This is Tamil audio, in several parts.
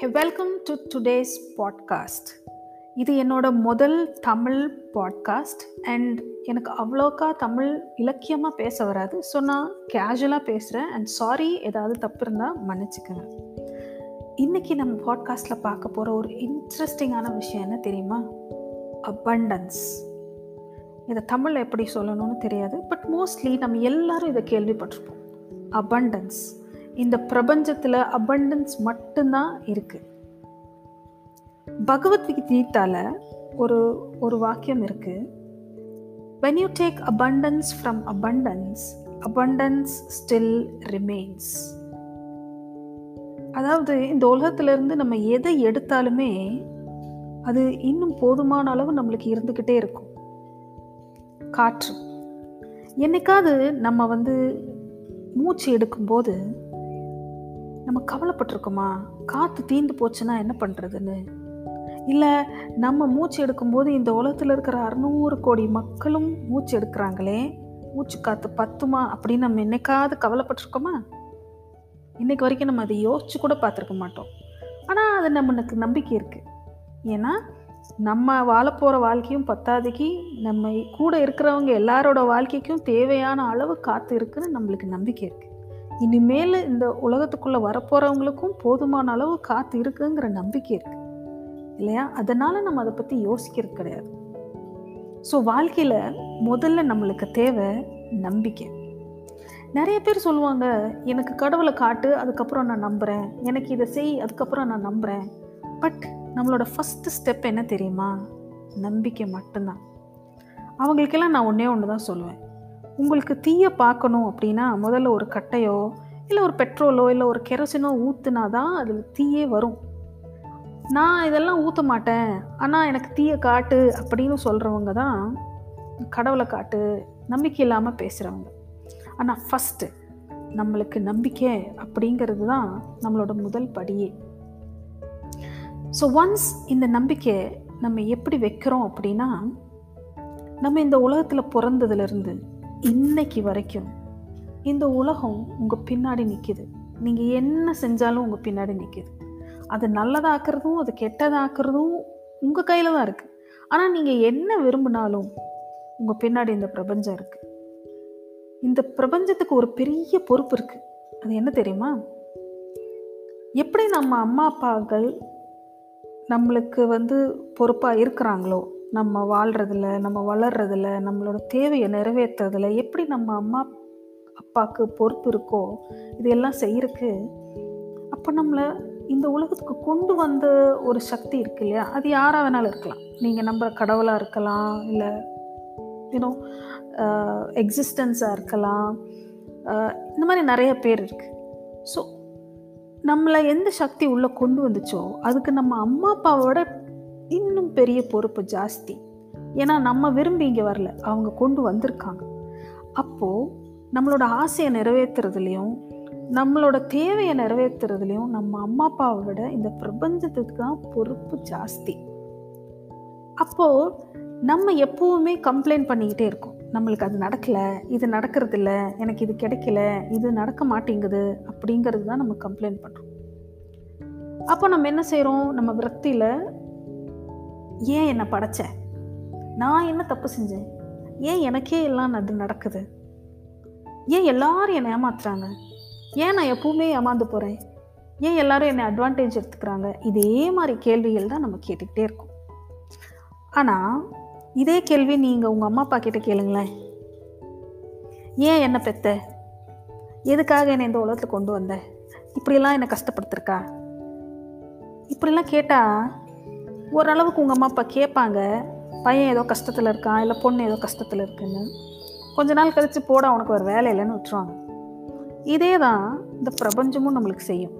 Hey welcome to today's podcast இது என்னோட முதல் தமிழ் பாட்காஸ்ட் அண்ட் எனக்கு அவ்வளோக்கா தமிழ் இலக்கியமாக பேச வராது. ஸோ நான் கேஷுவலாக பேசுகிறேன் அண்ட் சாரி ஏதாவது தப்பு இருந்தால் மன்னிச்சுக்கோங்க. இன்றைக்கி நம்ம பாட்காஸ்ட்டில் பார்க்க போகிற ஒரு இன்ட்ரெஸ்டிங்கான விஷயம் என்ன தெரியுமா? அபண்டன்ஸ் இதை தமிழில் எப்படி சொல்லணும்னு தெரியாது பட் மோஸ்ட்லி நம்ம எல்லாரும் இதை கேள்விப்பட்டிருப்போம். அபண்டன்ஸ் இந்த பிரபஞ்சத்தில் அபண்டன்ஸ் மட்டும்தான் இருக்குது பகவத்கீதால ஒரு ஒரு வாக்கியம் இருக்குது when you take abundance from abundance abundance still remains அதாவது இந்த உலகத்திலிருந்து நம்ம எதை எடுத்தாலுமே அது இன்னும் போதுமான அளவு நம்மளுக்கு இருந்துக்கிட்டே இருக்கும். காற்று. என்னைக்காவது நம்ம வந்து மூச்சு எடுக்கும்போது நம்ம கவலைப்பட்டிருக்கோமா? காற்று தீந்து போச்சுன்னா என்ன பண்ணுறதுன்னு இல்லை நம்ம மூச்சு எடுக்கும்போது இந்த உலகத்தில் இருக்கிற அறுநூறு கோடி மக்களும் மூச்சு எடுக்கிறாங்களே? மூச்சு காற்று பத்துமா? அப்படின்னு நம்ம என்னைக்காவது கவலைப்பட்டிருக்கோமா? இன்னைக்கு வரைக்கும் நம்ம அதை யோசிச்சு கூட பார்த்துருக்க மாட்டோம். ஆனால் அது நம்மளுக்கு நம்பிக்கை இருக்குது ஏன்னா நம்ம வாழப்போகிற வாழ்க்கையும் பத்தாதைக்கு நம்ம கூட இருக்கிறவங்க எல்லாரோட வாழ்க்கைக்கும் தேவையான அளவு காற்று இருக்குன்னு நம்மளுக்கு நம்பிக்கை இருக்குது இனிமேல் இந்த உலகத்துக்குள்ளே வரப்போகிறவங்களுக்கும் போதுமான அளவு காற்று இருக்குங்கிற நம்பிக்கை இருக்குது இல்லையா? அதனால் நம்ம அதை பற்றி யோசிக்கிறது கிடையாது. ஸோ வாழ்க்கையில் முதல்ல நம்மளுக்கு தேவை நம்பிக்கை. நிறைய பேர் சொல்லுவாங்க எனக்கு கடவுளை காட்டு அதுக்கப்புறம் நான் நம்புகிறேன் எனக்கு இதை செய் அதுக்கப்புறம் நான் நம்புகிறேன் பட் நம்மளோட ஃபஸ்ட்டு ஸ்டெப் என்ன தெரியுமா? நம்பிக்கை மட்டும்தான். அவங்களுக்கெல்லாம் நான் ஒன்றே ஒன்று தான் சொல்லுவேன். உங்களுக்கு தீயை பார்க்கணும் அப்படின்னா முதல்ல ஒரு கட்டையோ இல்லை ஒரு பெட்ரோலோ இல்லை ஒரு கெரோசினோ ஊற்றுனா தான் அதில் தீயே வரும். நான் இதெல்லாம் ஊற்ற மாட்டேன். ஆனால் எனக்கு தீயை காட்டு அப்படின்னு சொல்கிறவங்க தான் கடவுளை காட்டு நம்பிக்கை இல்லாமல் பேசுகிறவங்க ஆனால் ஃபஸ்ட்டு நம்மளுக்கு நம்பிக்கை அப்படிங்கிறது தான் நம்மளோட முதல் படியே. ஸோ ஒன்ஸ் இந்த நம்பிக்கை நம்ம எப்படி வைக்கிறோம் அப்படின்னா நம்ம இந்த உலகத்தில் பிறந்ததுலேருந்து இன்னைக்கு வரைக்கும் இந்த உலகம் உங்கள் பின்னாடி நிற்கிது நீங்கள் என்ன செஞ்சாலும் உங்கள் பின்னாடி நிற்கிது அது நல்லதாக்குறதும் அது கெட்டதாக்குறதும் உங்கள் கையில் தான் இருக்குது ஆனால் நீங்கள் என்ன விரும்பினாலும் உங்கள் பின்னாடி இந்த பிரபஞ்சம் இருக்குது இந்த பிரபஞ்சத்துக்கு ஒரு பெரிய பொறுப்பு இருக்குது அது என்ன தெரியுமா? எப்படி நம்ம அம்மா அப்பாக்கள் நம்மளுக்கு வந்து பொறுப்பாக இருக்கிறாங்களோ நம்ம வாழ்கிறதுல நம்ம வளர்கிறதுல நம்மளோட தேவையை நிறைவேற்றுறதுல எப்படி நம்ம அம்மா அப்பாவுக்கு பொறுப்பு இருக்கோ இதையெல்லாம் செய்யறதுக்கு அப்போ நம்மளை இந்த உலகத்துக்கு கொண்டு வந்த ஒரு சக்தி இருக்கு இல்லையா? அது யாராக வேணாலும் இருக்கலாம். நீங்கள் நம்புகிற கடவுளாக இருக்கலாம் இல்லை யூனோ எக்ஸிஸ்டன்ஸாக இருக்கலாம். இந்த மாதிரி நிறைய பேர் இருக்குது ஸோ நம்மளை எந்த சக்தி உள்ளே கொண்டு வந்துச்சோ அதுக்கு நம்ம அம்மா அப்பாவோட இன்னும் பெரிய பொறுப்பு ஜாஸ்தி. ஏன்னா நம்ம விரும்பி இங்கே வரல. அவங்க கொண்டு வந்திருக்காங்க. அப்போது நம்மளோட ஆசையை நிறைவேற்றுறதுலையும் நம்மளோட தேவையை நிறைவேற்றுறதுலையும் நம்ம அம்மா அப்பாவை விட இந்த பிரபஞ்சத்துக்கு தான் பொறுப்பு ஜாஸ்தி. அப்போது நம்ம எப்போவுமே கம்ப்ளைண்ட் பண்ணிக்கிட்டே இருக்கோம். நம்மளுக்கு அது நடக்கலை இது நடக்கிறது இல்லை எனக்கு இது கிடைக்கல இது நடக்க மாட்டேங்குது அப்படிங்கிறது தான் நம்ம கம்ப்ளைண்ட் பண்ணுறோம் அப்போ நம்ம என்ன செய்கிறோம் நம்ம விரக்தியில் ஏன் என்னை படைச்ச? நான் என்ன தப்பு செஞ்சேன்? ஏன் எனக்கே எல்லாம் அது நடக்குது? ஏன் எல்லாரும் என்னை ஏமாத்துறாங்க? ஏன் நான் எப்பவுமே ஏமாந்து போகிறேன் ஏன் எல்லாரும் என்னை அட்வான்டேஜ் எடுத்துக்கிறாங்க? இதே மாதிரி கேள்விகள் தான் நம்ம கேட்டுக்கிட்டே இருக்கோம். ஆனால் இதே கேள்வி நீங்கள் உங்கள் அம்மா அப்பா கிட்ட கேளுங்களேன். ஏன் என்னை பெத்த? எதுக்காக என்னை இந்த உலகத்தில் கொண்டு வந்த? இப்படியெல்லாம் என்னை கஷ்டப்படுத்திருக்கா? இப்படிலாம் கேட்டால் ஓரளவுக்கு உங்கள் அம்மா அப்பா கேட்பாங்க பையன் ஏதோ கஷ்டத்தில் இருக்கான் இல்லை பொண்ணு ஏதோ கஷ்டத்தில் இருக்குன்னு. கொஞ்ச நாள் கழித்து போட அவனுக்கு ஒரு வேலை இல்லைன்னு விட்டுருவாங்க. இதே தான் இந்த பிரபஞ்சமும் நம்மளுக்கு செய்யும்.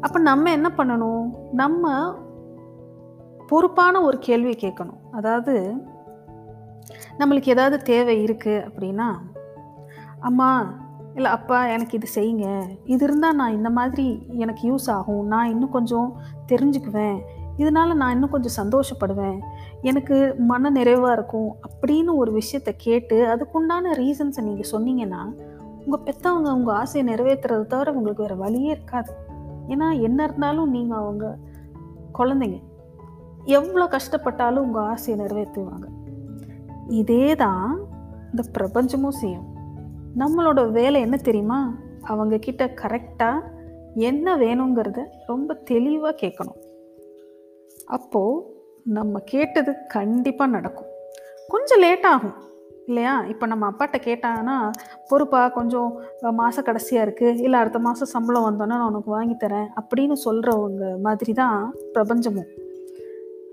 அப்போ நம்ம என்ன பண்ணணும்? நம்ம பொறுப்பான ஒரு கேள்வி கேட்கணும். அதாவது நம்மளுக்கு ஏதாவது தேவை இருக்குது அப்படின்னா அம்மா இல்லை அப்பா எனக்கு இது செய்யுங்க. இது இருந்தால் நான் இந்த மாதிரி எனக்கு யூஸ் ஆகும். நான் இன்னும் கொஞ்சம் தெரிஞ்சுக்குவேன். இதனால் நான் இன்னும் கொஞ்சம் சந்தோஷப்படுவேன். எனக்கு மன நிறைவாக இருக்கும் அப்படின்னு ஒரு விஷயத்தை கேட்டு அதுக்குண்டான ரீசன்ஸை நீங்கள் சொன்னீங்கன்னா உங்கள் பெற்றவங்க உங்கள் ஆசையை நிறைவேற்றுறது தவிர உங்களுக்கு வேறு வழியே இருக்காது. ஏன்னா என்ன இருந்தாலும் நீங்கள் அவங்க குழந்தைங்க. எவ்வளோ கஷ்டப்பட்டாலும் உங்கள் ஆசையை நிறைவேற்றுவாங்க. இதே தான் இந்த பிரபஞ்சமும் செய்யும். நம்மளோட வேலை என்ன தெரியுமா? அவங்க கிட்ட கரெக்டாக என்ன வேணுங்கிறத ரொம்ப தெளிவாக கேட்கணும். அப்போது நம்ம கேட்டது கண்டிப்பாக நடக்கும். கொஞ்சம் லேட் ஆகும். இல்லையா? இப்போ நம்ம அப்பாட்ட கேட்டாங்கன்னா பொறுப்பா கொஞ்சம் மாத கடைசியாக இருக்குது இல்லை அடுத்த மாதம் சம்பளம் வந்தோன்னா நான் உனக்கு வாங்கி தரேன். அப்படின்னு சொல்கிறவங்க மாதிரி தான் பிரபஞ்சமும்.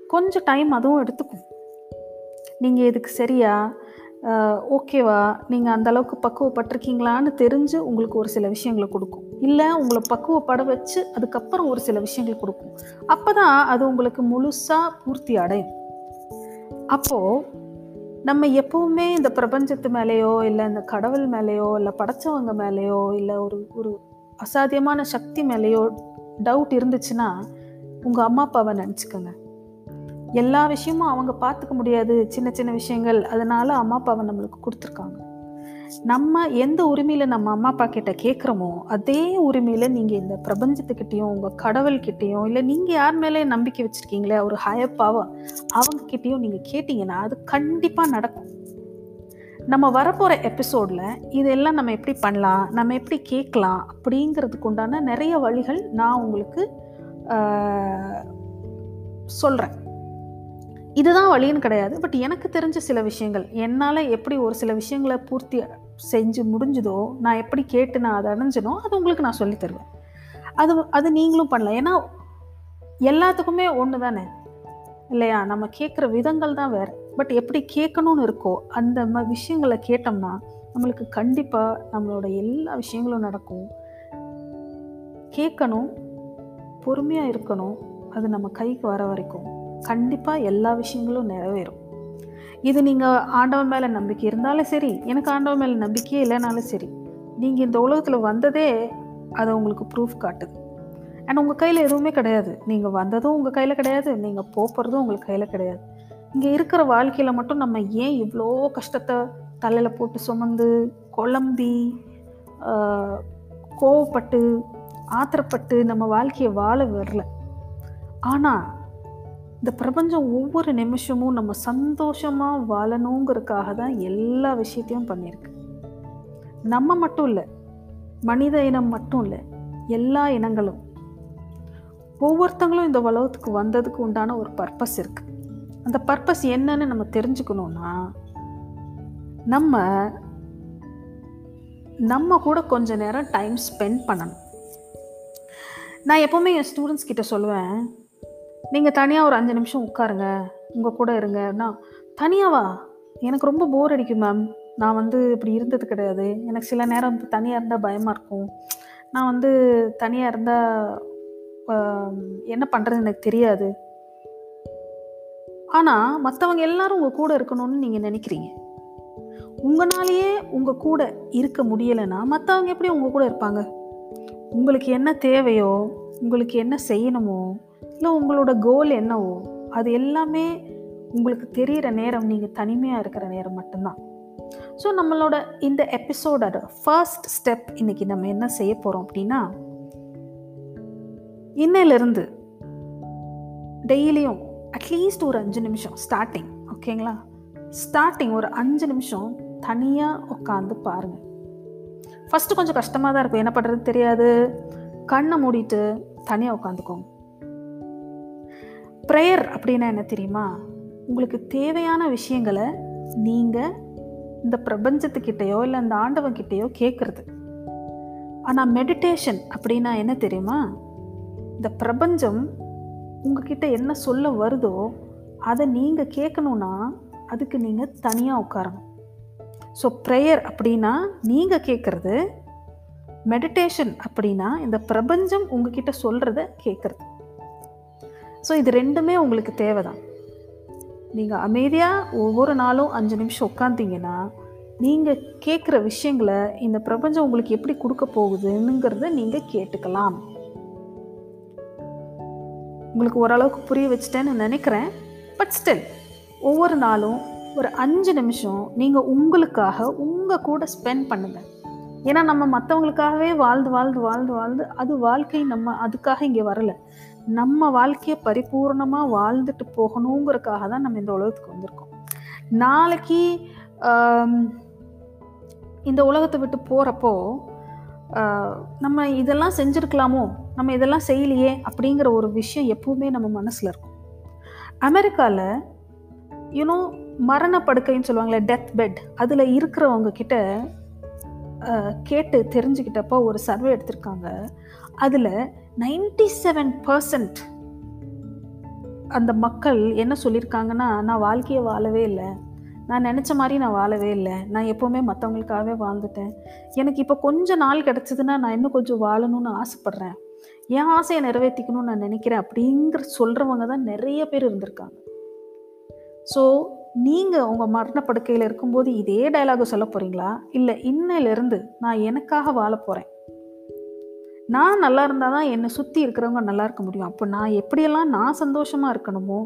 கொஞ்சம் டைம் அதுவும் எடுத்துக்கும். நீங்கள் இதுக்கு சரியாக ஓகேவா? நீங்கள் அந்த அளவுக்கு பக்குவப்பட்டிருக்கீங்களான்னு தெரிஞ்சு உங்களுக்கு ஒரு சில விஷயங்களை கொடுக்கும். இல்லை உங்களை பக்குவப்பட வச்சு அதுக்கப்புறம் ஒரு சில விஷயங்கள் கொடுக்கும். அப்போ தான் அது உங்களுக்கு முழுசாக பூர்த்தி அடையும். அப்போது நம்ம எப்போவுமே இந்த பிரபஞ்சத்து மேலேயோ இல்லை இந்த கடவுள் மேலேயோ இல்லை படைச்சவங்க மேலேயோ இல்லை ஒரு ஒரு அசாத்தியமான சக்தி மேலேயோ டவுட் இருந்துச்சுன்னா உங்கள் அம்மா அப்பாவை நினச்சிக்கோங்க. எல்லா விஷயமும் அவங்க பார்த்துக்க முடியாது. சின்ன சின்ன விஷயங்கள். அதனால அம்மா அப்பாவை நம்மளுக்கு கொடுத்துருக்காங்க. நம்ம எந்த உரிமையில் நம்ம அம்மா அப்பா கிட்ட கேட்குறோமோ அதே உரிமையில் நீங்கள் இந்த பிரபஞ்சத்துக்கிட்டேயும் உங்கள் கடவுள்கிட்டேயும் இல்லை நீங்கள் யார் மேலே நம்பிக்கை வச்சுருக்கீங்களே ஒரு ஹயப்பாவோ அவங்க கிட்டேயும் நீங்கள் கேட்டிங்கன்னா அது கண்டிப்பாக நடக்கும். நம்ம வரப்போகிற எபிசோடில் இதெல்லாம் நம்ம எப்படி பண்ணலாம் நம்ம எப்படி கேட்கலாம் அப்படிங்கிறதுக்கு உண்டான நிறைய வழிகள் நான் உங்களுக்கு சொல்கிறேன் இதுதான் வழின்னு கிடையாது. பட் எனக்கு தெரிஞ்ச சில விஷயங்கள் என்னால் எப்படி ஒரு சில விஷயங்களை பூர்த்தி செஞ்சு முடிஞ்சுதோ நான் எப்படி கேட்டு நான் அதை அடைஞ்சனோ அது உங்களுக்கு நான் சொல்லி தருவேன். அது அது நீங்களும் பண்ணலாம். ஏன்னா எல்லாத்துக்குமே ஒன்று தானே? இல்லையா? நம்ம கேட்குற விதங்கள் தான் வேறு. பட் எப்படி கேட்கணும்னு இருக்கோ அந்த ம விஷயங்களை கேட்டோம்னா நம்மளுக்கு கண்டிப்பாக நம்மளோட எல்லா விஷயங்களும் நடக்கும். கேட்கணும் பொறுமையாக இருக்கணும். அது நம்ம கைக்கு வர வரைக்கும். கண்டிப்பாக எல்லா விஷயங்களும் நிறைவேறும். இது நீங்கள் ஆண்டவன் மேலே நம்பிக்கை இருந்தாலும் சரி எனக்கு ஆண்டவன் மேலே நம்பிக்கையே இல்லைனாலும் சரி நீங்கள் இந்த உலகத்தில் வந்ததே அதை உங்களுக்கு ப்ரூஃப் காட்டுது. அண்ட் உங்கள் கையில் எதுவுமே கிடையாது. நீங்கள் வந்ததும் உங்கள் கையில் கிடையாது நீங்கள் போகிறதும் உங்களுக்கு கையில் கிடையாது. இங்கே இருக்கிற வாழ்க்கையில் மட்டும் நம்ம ஏன் இவ்வளோ கஷ்டத்தை தலையில் போட்டு சுமந்து குழம்பி கோவப்பட்டு ஆத்திரப்பட்டு நம்ம வாழ்க்கையை வாழ வரல ஆனால் இந்த பிரபஞ்சம் ஒவ்வொரு நிமிஷமும் நம்ம சந்தோஷமாக வாழணுங்கிறதுக்காக தான் எல்லா விஷயத்தையும் பண்ணியிருக்கு. நம்ம மட்டும் இல்லை மனித இனம் மட்டும் இல்லை எல்லா இனங்களும். ஒவ்வொருத்தங்களும் இந்த உலகத்துக்கு வந்ததுக்கு உண்டான ஒரு பர்பஸ் இருக்குது அந்த பர்பஸ் என்னன்னு நம்ம தெரிஞ்சுக்கணும்னா நம்ம நம்ம கூட கொஞ்ச நேரம் டைம் ஸ்பெண்ட் பண்ணணும். நான் எப்போவுமே என் ஸ்டூடெண்ட்ஸ் கிட்ட சொல்லுவேன் நீங்கள் தனியாக ஒரு அஞ்சு நிமிஷம் உட்காருங்க. உங்கள் கூட இருங்கன்னா தனியாவா எனக்கு ரொம்ப போர் அடிக்கும் மேம் நான் வந்து இப்படி இருந்தது கிடையாது. எனக்கு சில நேரம் தனியாக இருந்தால் பயமாக இருக்கும். நான் வந்து தனியாக இருந்தால் என்ன பண்ணுறது எனக்கு தெரியாது. ஆனால் மற்றவங்க எல்லாரும் உங்கள் கூட இருக்கணும்னு நீங்கள் நினைக்கிறீங்க. உங்களாலேயே உங்கள் கூட இருக்க முடியலைன்னா மற்றவங்க எப்படி உங்கள் கூட இருப்பாங்க? உங்களுக்கு என்ன தேவையோ உங்களுக்கு என்ன செய்யணுமோ இல்லை உங்களோட கோல் என்னவோ அது எல்லாமே உங்களுக்கு தெரிகிற நேரம் நீங்கள் தனிமையாக இருக்கிற நேரம் மட்டும்தான். ஸோ நம்மளோட இந்த எபிசோடோட ஃபர்ஸ்ட் ஸ்டெப் இன்னைக்கு நம்ம என்ன செய்ய போகிறோம் அப்படின்னா இன்னையிலிருந்து டெய்லியும் அட்லீஸ்ட் ஒரு அஞ்சு நிமிஷம் ஸ்டார்டிங் ஓகேங்களா ஸ்டார்டிங் ஒரு அஞ்சு நிமிஷம் தனியாக உட்காந்து பாருங்கள் ஃபஸ்ட்டு கொஞ்சம் கஷ்டமாக தான் இருக்கும். என்ன பண்ணுறது தெரியாது. கண்ணை மூடிட்டு தனியாக உட்காந்துக்கோங்க. ப்ரேயர் அப்படின்னா என்ன தெரியுமா? உங்களுக்கு தேவையான விஷயங்களை நீங்கள் இந்த பிரபஞ்சத்துக்கிட்டேயோ இல்லை இந்த ஆண்டவங்கிட்டேயோ கேட்குறது ஆனால் மெடிடேஷன் அப்படின்னா என்ன தெரியுமா? இந்த பிரபஞ்சம் உங்ககிட்ட என்ன சொல்ல வருதோ அதை நீங்கள் கேட்கணுன்னா அதுக்கு நீங்கள் தனியாக உட்காரணும். ஸோ ப்ரேயர் அப்படின்னா நீங்கள் கேட்குறது மெடிடேஷன் அப்படின்னா இந்த பிரபஞ்சம் உங்ககிட்ட சொல்கிறத கேட்குறது ஸோ இது ரெண்டுமே உங்களுக்கு தேவை தான் நீங்கள் அமைதியாக ஒவ்வொரு நாளும் அஞ்சு நிமிஷம் உட்காந்தீங்கன்னா நீங்கள் கேட்குற விஷயங்களை இந்த பிரபஞ்சம் உங்களுக்கு எப்படி கொடுக்க போகுதுங்கிறத நீங்கள் கேட்டுக்கலாம். உங்களுக்கு ஓரளவுக்கு புரிய வச்சுட்டேன்னு நினைக்கிறேன். பட் ஸ்டில் ஒவ்வொரு நாளும் ஒரு அஞ்சு நிமிஷம் நீங்கள் உங்களுக்காக உங்கள் கூட ஸ்பெண்ட் பண்ணுங்கள் ஏன்னா நம்ம மற்றவங்களுக்காகவே வாழ்ந்து வாழ்ந்து வாழ்ந்து வாழ்ந்து அது வாழ்க்கை நம்ம அதுக்காக இங்கே வரல. நம்ம வாழ்க்கையை பரிபூர்ணமாக வாழ்ந்துட்டு போகணுங்கிறதுக்காக தான் நம்ம இந்த உலகத்துக்கு வந்திருக்கோம். நாளைக்கு இந்த உலகத்தை விட்டு போகிறப்போ நம்ம இதெல்லாம் செஞ்சுருக்கலாமோ? நம்ம இதெல்லாம் செய்யலையே அப்படிங்கிற ஒரு விஷயம் எப்பவுமே நம்ம மனசில் இருக்கும். அமெரிக்காவில் யூனோ மரண படுக்கைன்னு சொல்லுவாங்களே டெத் பெட் அதில் இருக்கிறவங்க கிட்ட கேட்டு தெரிஞ்சுக்கிட்டப்போ ஒரு சர்வே எடுத்திருக்காங்க. அதில் நைன்டி செவன் பர்சன்ட் அந்த மக்கள் என்ன சொல்லியிருக்காங்கன்னா நான் வாழ்க்கையை வாழவே இல்லை. நான் நினச்ச மாதிரி நான் வாழவே இல்லை. நான் எப்போவுமே மற்றவங்களுக்காகவே வாழ்ந்துட்டேன். எனக்கு இப்போ கொஞ்சம் நாள் கிடச்சிதுன்னா நான் இன்னும் கொஞ்சம் வாழணும்னு ஆசைப்பட்றேன். என் ஆசையை நிறைவேற்றிக்கணும்னு நான் நினைக்கிறேன் அப்படிங்கிற சொல்கிறவங்க தான் நிறைய பேர் இருந்திருக்காங்க. ஸோ நீங்கள் உங்கள் மரணப்படுக்கையில் இருக்கும்போது இதே டயலாக சொல்ல போகிறீங்களா இல்லை இன்னையிலேருந்து நான் எனக்காக வாழ போகிறேன் நான் நல்லா இருந்தால் தான் என்னை சுற்றி இருக்கிறவங்க நல்லா இருக்க முடியும். அப்போ நான் எப்படியெல்லாம் நான் சந்தோஷமாக இருக்கணுமோ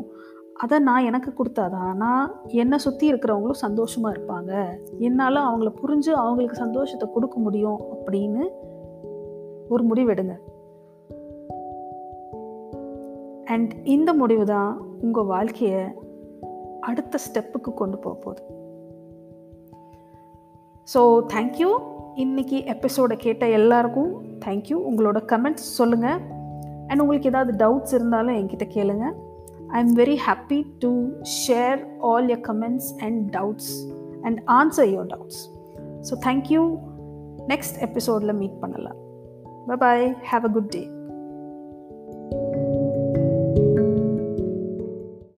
அதை நான் எனக்கு கொடுத்தாதான் நான் என்னை சுற்றி இருக்கிறவங்களும் சந்தோஷமாக இருப்பாங்க. என்னால் அவங்கள புரிஞ்சு அவங்களுக்கு சந்தோஷத்தை கொடுக்க முடியும் அப்படின்னு ஒரு முடிவெடுங்க அண்ட் இந்த முடிவு தான் உங்கள் வாழ்க்கையை அடுத்த ஸ்டெப்புக்கு கொண்டு போக போகுது. ஸோ தேங்க்யூ இன்னைக்கு எபிசோடை கேட்ட எல்லாருக்கும் தேங்க்யூ உங்களோட கமெண்ட்ஸ் சொல்லுங்கள் அண்ட் உங்களுக்கு ஏதாவது டவுட்ஸ் இருந்தாலும் என்கிட்ட கேளுங்க. I am very happy to share all your comments and doubts and answer your doubts so thank you next எபிசோடில் மீட் பண்ணலாம். Bye have a good day